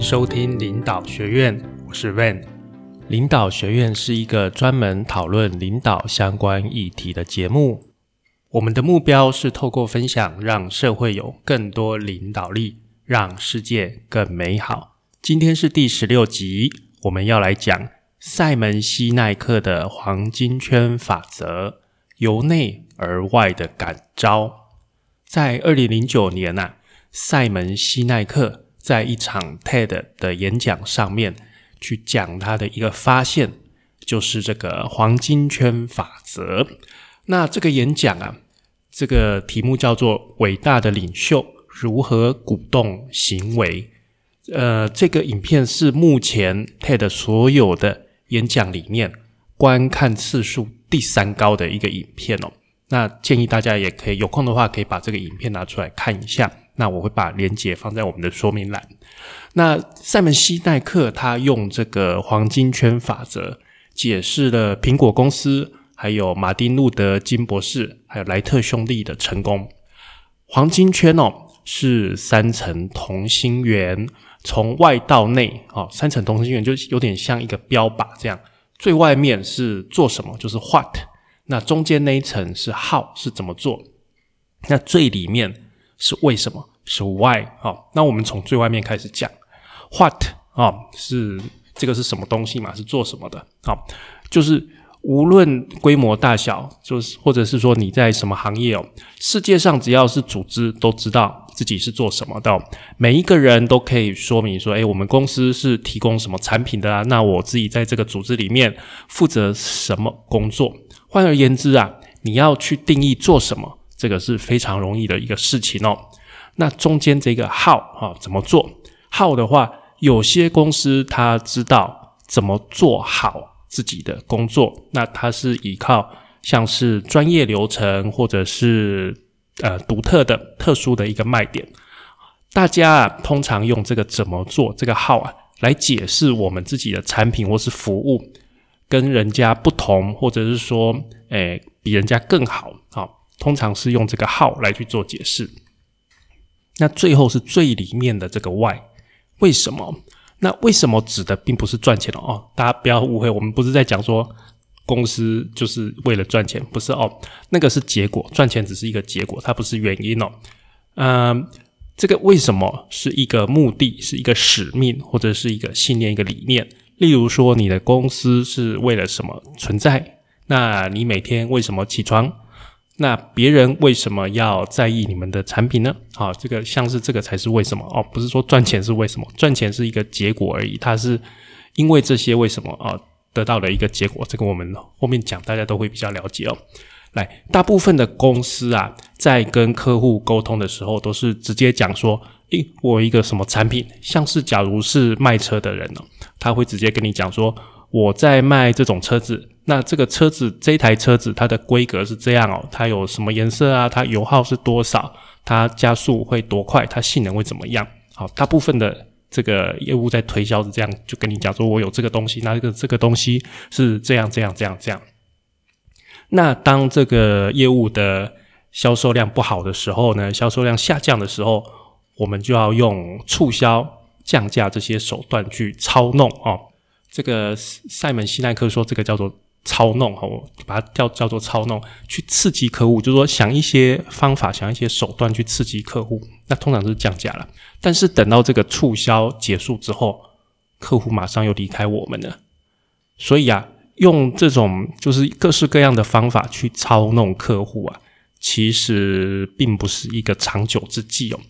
收听领导学院，我是 Van。领导学院是一个专门讨论领导相关议题的节目。我们的目标是透过分享，让社会有更多领导力，让世界更美好。今天是第十六集，我们要来讲塞门西奈克的黄金圈法则，由内而外的感召。在二零零九年呐，塞门西奈克在一场 TED 的演讲上面去讲他的一个发现，就是这个黄金圈法则。那这个演讲啊，这个题目叫做“伟大的领袖如何鼓动行为”。呃，这个影片是目前 TED 所有的演讲里面观看次数第三高的一个影片哦。那建议大家也可以有空的话，可以把这个影片拿出来看一下。那我会把链接放在我们的说明栏。那塞门西奈克他用这个黄金圈法则解释了苹果公司、还有马丁路德金博士、还有莱特兄弟的成功。黄金圈哦是三层同心圆，从外到内哦，三层同心圆就有点像一个标靶这样。最外面是做什么？就是 what。那中间那一层是 how 是怎么做？那最里面是为什么？是 why 啊？那我们从最外面开始讲，what 啊是这个是什么东西嘛？是做什么的？好，就是无论规模大小，就是或者是说你在什么行业哦，世界上只要是组织都知道自己是做什么的，每一个人都可以说明说，诶，我们公司是提供什么产品的啊？那我自己在这个组织里面负责什么工作？换而言之啊，你要去定义做什么，这个是非常容易的一个事情哦。那中间这个 how 啊，怎么做？how 的话，有些公司他知道怎么做好自己的工作，那他是依靠像是专业流程或者是呃独特的、特殊的一个卖点。大家啊，通常用这个怎么做这个 how 啊，来解释我们自己的产品或是服务。跟人家不同，或者是说，诶，比人家更好，好，通常是用这个号来去做解释。那最后是最里面的这个 why，为什么？那为什么指的并不是赚钱哦？大家不要误会，我们不是在讲说公司就是为了赚钱，不是哦，那个是结果，赚钱只是一个结果，它不是原因哦。嗯，这个为什么是一个目的，是一个使命，或者是一个信念，一个理念？例如说，你的公司是为了什么存在？那你每天为什么起床？那别人为什么要在意你们的产品呢？好，这个像是这个才是为什么哦，不是说赚钱是为什么，赚钱是一个结果而已。它是因为这些为什么啊得到了一个结果，这个我们后面讲，大家都会比较了解哦。来，大部分的公司啊，在跟客户沟通的时候，都是直接讲说。诶，我一个什么产品？像是假如是卖车的人呢，他会直接跟你讲说，我在卖这种车子。那这个车子，这台车子它的规格是这样哦，它有什么颜色啊？它油耗是多少？它加速会多快？它性能会怎么样？好，大部分的这个业务在推销是这样，就跟你讲说，我有这个东西，那这个这个东西是这样这样这样这样。那当这个业务的销售量不好的时候呢，销售量下降的时候。我们就要用促销、降价这些手段去操弄哦。这个塞门西奈克说，这个叫做操弄哦，把它叫叫做操弄，去刺激客户，就是说想一些方法、想一些手段去刺激客户。那通常是降价了，但是等到这个促销结束之后，客户马上又离开我们了。所以啊，用这种就是各式各样的方法去操弄客户啊，其实并不是一个长久之计哦。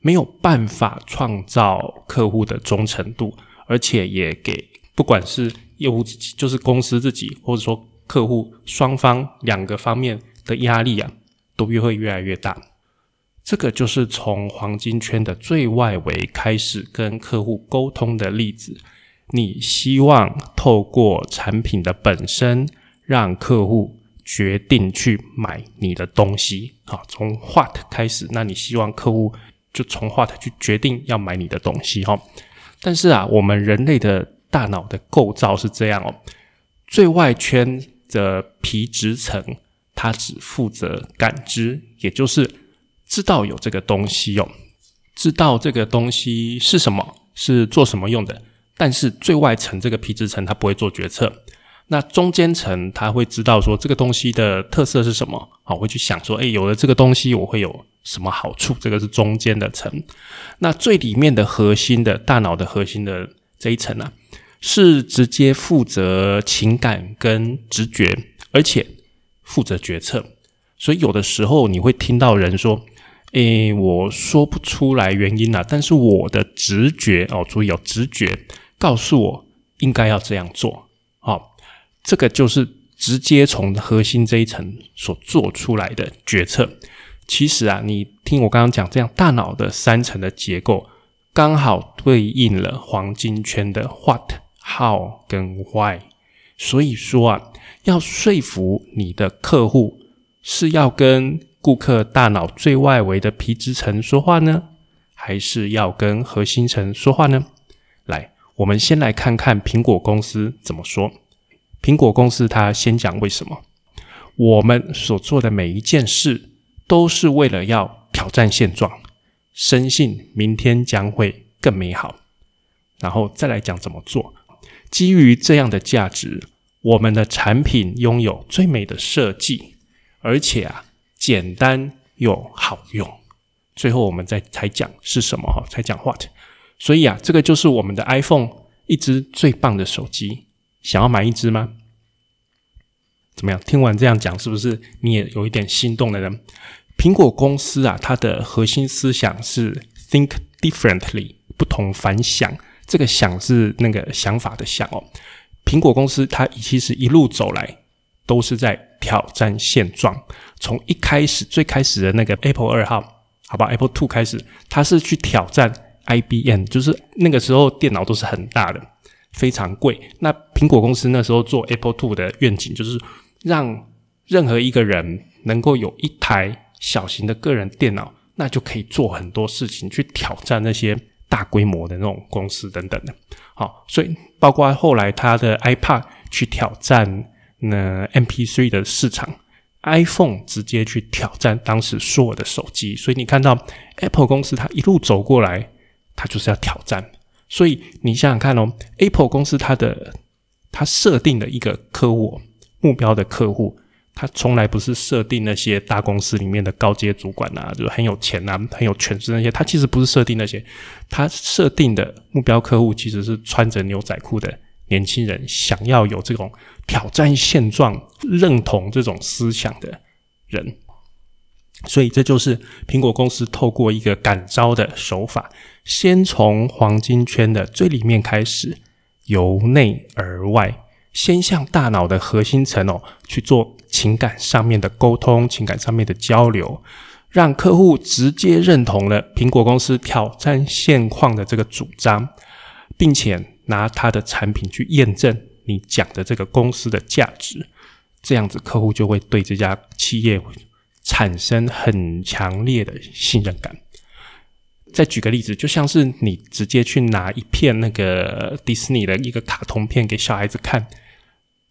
没有办法创造客户的忠诚度，而且也给不管是业务自己，就是公司自己，或者说客户双方两个方面的压力啊，都越会越来越大。这个就是从黄金圈的最外围开始跟客户沟通的例子。你希望透过产品的本身，让客户决定去买你的东西。好，从 what 开始，那你希望客户。就从 what 去决定要买你的东西哈，但是啊，我们人类的大脑的构造是这样哦，最外圈的皮质层，它只负责感知，也就是知道有这个东西哦，知道这个东西是什么，是做什么用的，但是最外层这个皮质层它不会做决策。那中间层他会知道说这个东西的特色是什么，好，会去想说，哎，有了这个东西我会有什么好处？这个是中间的层。那最里面的核心的大脑的核心的这一层呢，是直接负责情感跟直觉，而且负责决策。所以有的时候你会听到人说，诶，我说不出来原因啊，但是我的直觉哦，注意有直觉告诉我应该要这样做，好。这个就是直接从核心这一层所做出来的决策。其实啊，你听我刚刚讲，这样大脑的三层的结构刚好对应了黄金圈的 what、how 跟 why。所以说啊，要说服你的客户，是要跟顾客大脑最外围的皮质层说话呢，还是要跟核心层说话呢？来，我们先来看看苹果公司怎么说。苹果公司，它先讲为什么我们所做的每一件事都是为了要挑战现状，深信明天将会更美好，然后再来讲怎么做。基于这样的价值，我们的产品拥有最美的设计，而且啊简单又好用。最后我们再才讲是什么哈，才讲 what。所以啊，这个就是我们的 iPhone，一支最棒的手机。想要买一支吗？怎么样？听完这样讲，是不是你也有一点心动的人？苹果公司啊，它的核心思想是 think differently，不同凡响。这个“想”是那个想法的“想”哦。苹果公司它其实一路走来都是在挑战现状。从一开始最开始的那个 Apple 二号，好吧，Apple Two 开始，它是去挑战 IBM，就是那个时候电脑都是很大的。非常贵。那苹果公司那时候做 Apple Two 的愿景，就是让任何一个人能够有一台小型的个人电脑，那就可以做很多事情，去挑战那些大规模的那种公司等等的。好，所以包括后来他的 iPad 去挑战那 MP3 的市场，iPhone 直接去挑战当时所有的手机。所以你看到 Apple 公司它一路走过来，它就是要挑战。所以你想想看哦，Apple 公司它的它设定的一个客户目标的客户，他从来不是设定那些大公司里面的高阶主管啊，就是很有钱啊、很有权势那些。他其实不是设定那些，他设定的目标客户其实是穿着牛仔裤的年轻人，想要有这种挑战现状、认同这种思想的人。所以这就是苹果公司透过一个感召的手法，先从黄金圈的最里面开始，由内而外，先向大脑的核心层哦去做情感上面的沟通、情感上面的交流，让客户直接认同了苹果公司挑战现况的这个主张，并且拿他的产品去验证你讲的这个公司的价值，这样子客户就会对这家企业。产生很强烈的信任感。再举个例子，就像是你直接去拿一片那个迪士尼的一个卡通片给小孩子看，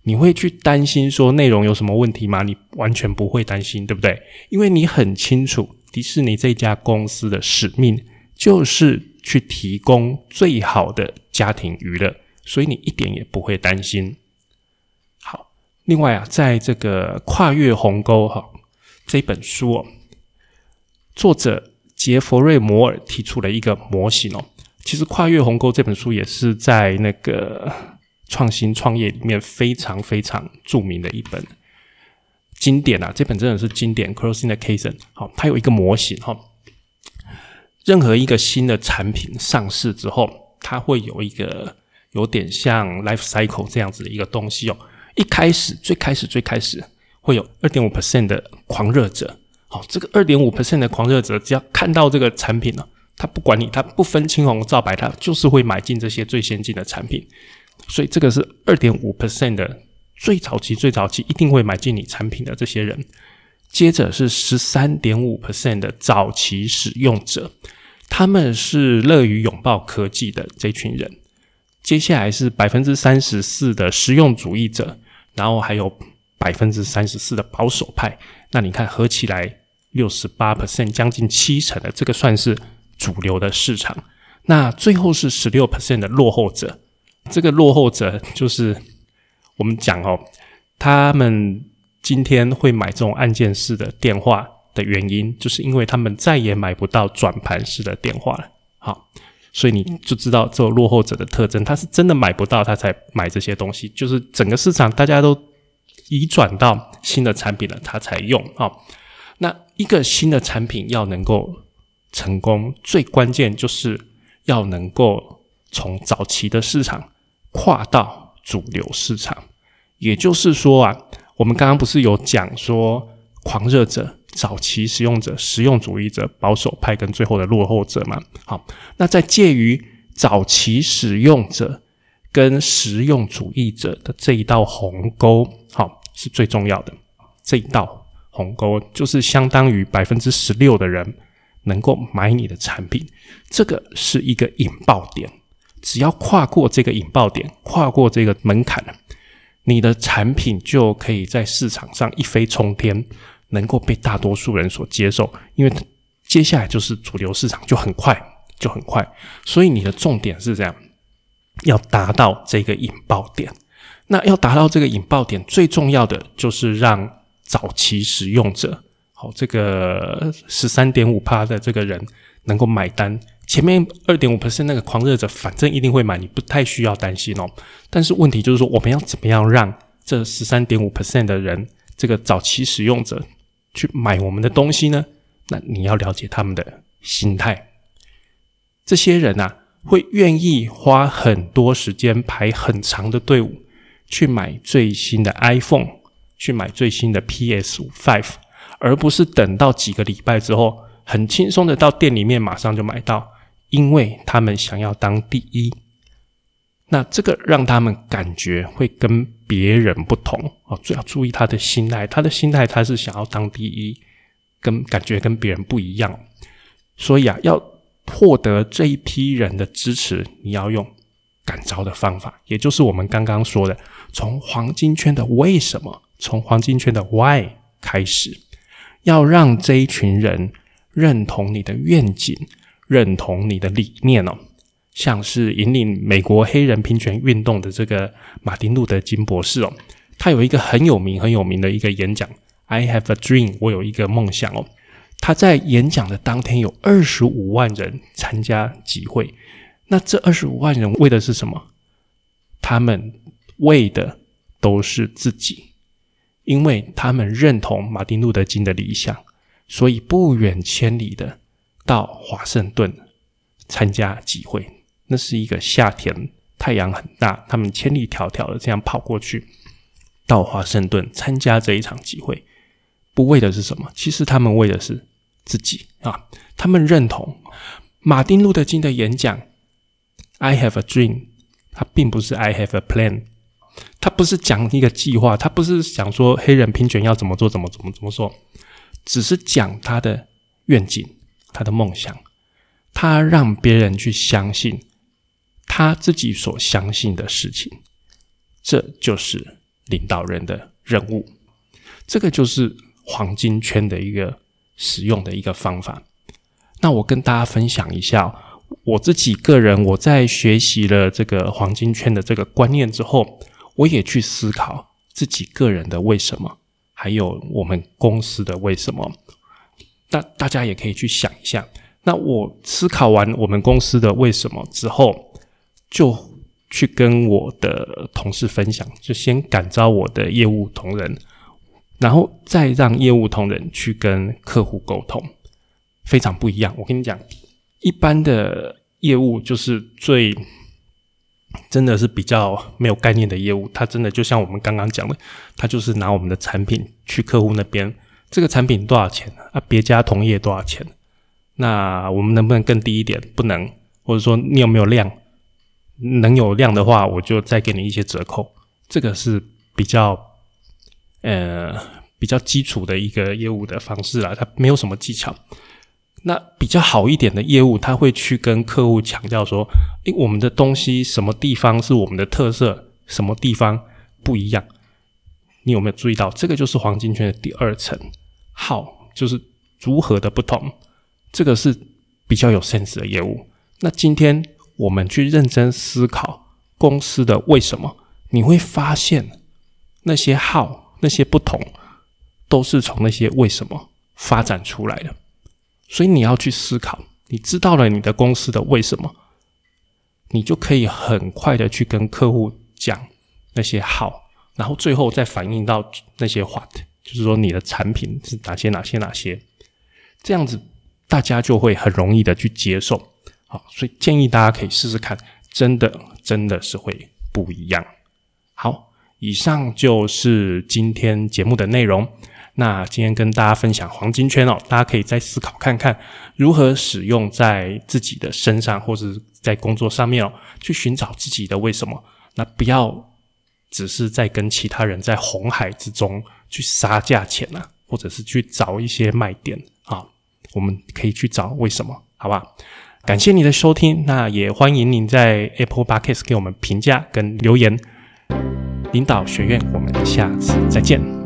你会去担心说内容有什么问题吗？你完全不会担心，对不对？因为你很清楚迪士尼这家公司的使命就是去提供最好的家庭娱乐，所以你一点也不会担心。好，另外啊，在这个跨越鸿沟哈。这本书哦，作者杰弗瑞摩尔提出了一个模型哦。其实《跨越鸿沟》这本书也是在那个创新创业里面非常非常著名的一本经典啊。这本真的是经典。Crossing the Chasm，好，它有一个模型哈。任何一个新的产品上市之后，它会有一个有点像 life cycle 这样子的一个东西哦。一开始，最开始，最开始。会有二点五 percent 的狂热者，好，这个二点五 percent 的狂热者，只要看到这个产品呢，他不管你，他不分青红皂白，他就是会买进这些最先进的产品。所以这个是二点五 percent 的最早期、最早期一定会买进你产品的这些人。接着是十三点五 percent 的早期使用者，他们是乐于拥抱科技的这群人。接下来是百分之三十四的实用主义者，然后还有。百分之三十四的保守派，那你看合起来六十八 percent，将近七成的这个算是主流的市场。那最后是十六 percent 的落后者，这个落后者就是我们讲哦，他们今天会买这种按键式的电话的原因，就是因为他们再也买不到转盘式的电话了。好，所以你就知道这种落后者的特征，他是真的买不到，他才买这些东西。就是整个市场大家都移转到新的产品了，他才用。好，那一个新的产品要能够成功，最关键就是要能够从早期的市场跨到主流市场。也就是说啊，我们刚刚不是有讲说狂热者。早期使用者、实用主义者、保守派跟最后的落后者嘛，好，那在介于早期使用者跟实用主义者的这一道鸿沟，好是最重要的。这一道鸿沟就是相当于百分之十六的人能够买你的产品，这个是一个引爆点。只要跨过这个引爆点，跨过这个门槛你的产品就可以在市场上一飞冲天。能够被大多数人所接受，因为接下来就是主流市场，就很快，就很快。所以你的重点是这样，要达到这个引爆点。那要达到这个引爆点，最重要的就是让早期使用者，好，这个十三点五趴的这个人能够买单。前面二点五 percent 那个狂热者，反正一定会买，你不太需要担心哦。但是问题就是说，我们要怎么样让这十三点五 percent 的人，这个早期使用者？去买我们的东西呢？那你要了解他们的心态。这些人啊，会愿意花很多时间排很长的队伍去买最新的 iPhone，去买最新的 PS 五 Five，而不是等到几个礼拜之后，很轻松的到店里面马上就买到，因为他们想要当第一。那这个让他们感觉会跟别人不同哦，最要注意他的心态，他的心态他是想要当第一，跟感觉跟别人不一样，所以啊，要获得这一批人的支持，你要用感召的方法，也就是我们刚刚说的，从黄金圈的为什么，从黄金圈的 why 开始，要让这一群人认同你的愿景，认同你的理念哦。像是引领美国黑人平权运动的这个马丁路德金博士哦，他有一个很有名很有名的一个演讲，I have a dream，我有一个梦想哦。他在演讲的当天有二十五万人参加集会，那这二十五万人为的是什么？他们为的都是自己，因为他们认同马丁路德金的理想，所以不远千里的到华盛顿参加集会。那是一个夏天，太阳很大，他们千里迢迢的这样跑过去，到华盛顿参加这一场集会，不为的是什么？其实他们为的是自己啊！他们认同马丁路德金的演讲，“I have a dream”，他并不是 “I have a plan”，他不是讲一个计划，他不是想说黑人平权要怎么做，怎么怎么怎么做，只是讲他的愿景，他的梦想，他让别人去相信。他自己所相信的事情，这就是领导人的任务。这个就是黄金圈的一个使用的一个方法。那我跟大家分享一下，我自己个人我在学习了这个黄金圈的这个观念之后，我也去思考自己个人的为什么，还有我们公司的为什么。那大家也可以去想一下。那我思考完我们公司的为什么之后。就去跟我的同事分享，就先感召我的业务同仁，然后再让业务同仁去跟客户沟通，非常不一样。我跟你讲，一般的业务就是最真的是比较没有概念的业务，他真的就像我们刚刚讲的，他就是拿我们的产品去客户那边，这个产品多少钱啊？别家同业多少钱？那我们能不能更低一点？不能，或者说你有没有量？能有量的话，我就再给你一些折扣。这个是比较呃比较基础的一个业务的方式啦，它没有什么技巧。那比较好一点的业务，他会去跟客户强调说：“诶，我们的东西什么地方是我们的特色，什么地方不一样？”你有没有注意到？这个就是黄金圈的第二层，好，就是如何的不同。这个是比较有 sense 的业务。那今天我们去认真思考公司的为什么，你会发现那些号、那些不同，都是从那些为什么发展出来的。所以你要去思考，你知道了你的公司的为什么，你就可以很快的去跟客户讲那些好，然后最后再反映到那些 what，就是说你的产品是哪些哪些哪些，这样子大家就会很容易的去接受。好，所以建议大家可以试试看，真的真的是会不一样。好，以上就是今天节目的内容。那今天跟大家分享黄金圈哦，大家可以再思考看看如何使用在自己的身上，或者在工作上面哦，去寻找自己的为什么。那不要只是在跟其他人在红海之中去杀价钱啊，或者是去找一些卖点啊，我们可以去找为什么，好吧？感谢您的收听，那也欢迎您在 Apple Podcast 给我们评价跟留言。领导学院，我们下次再见。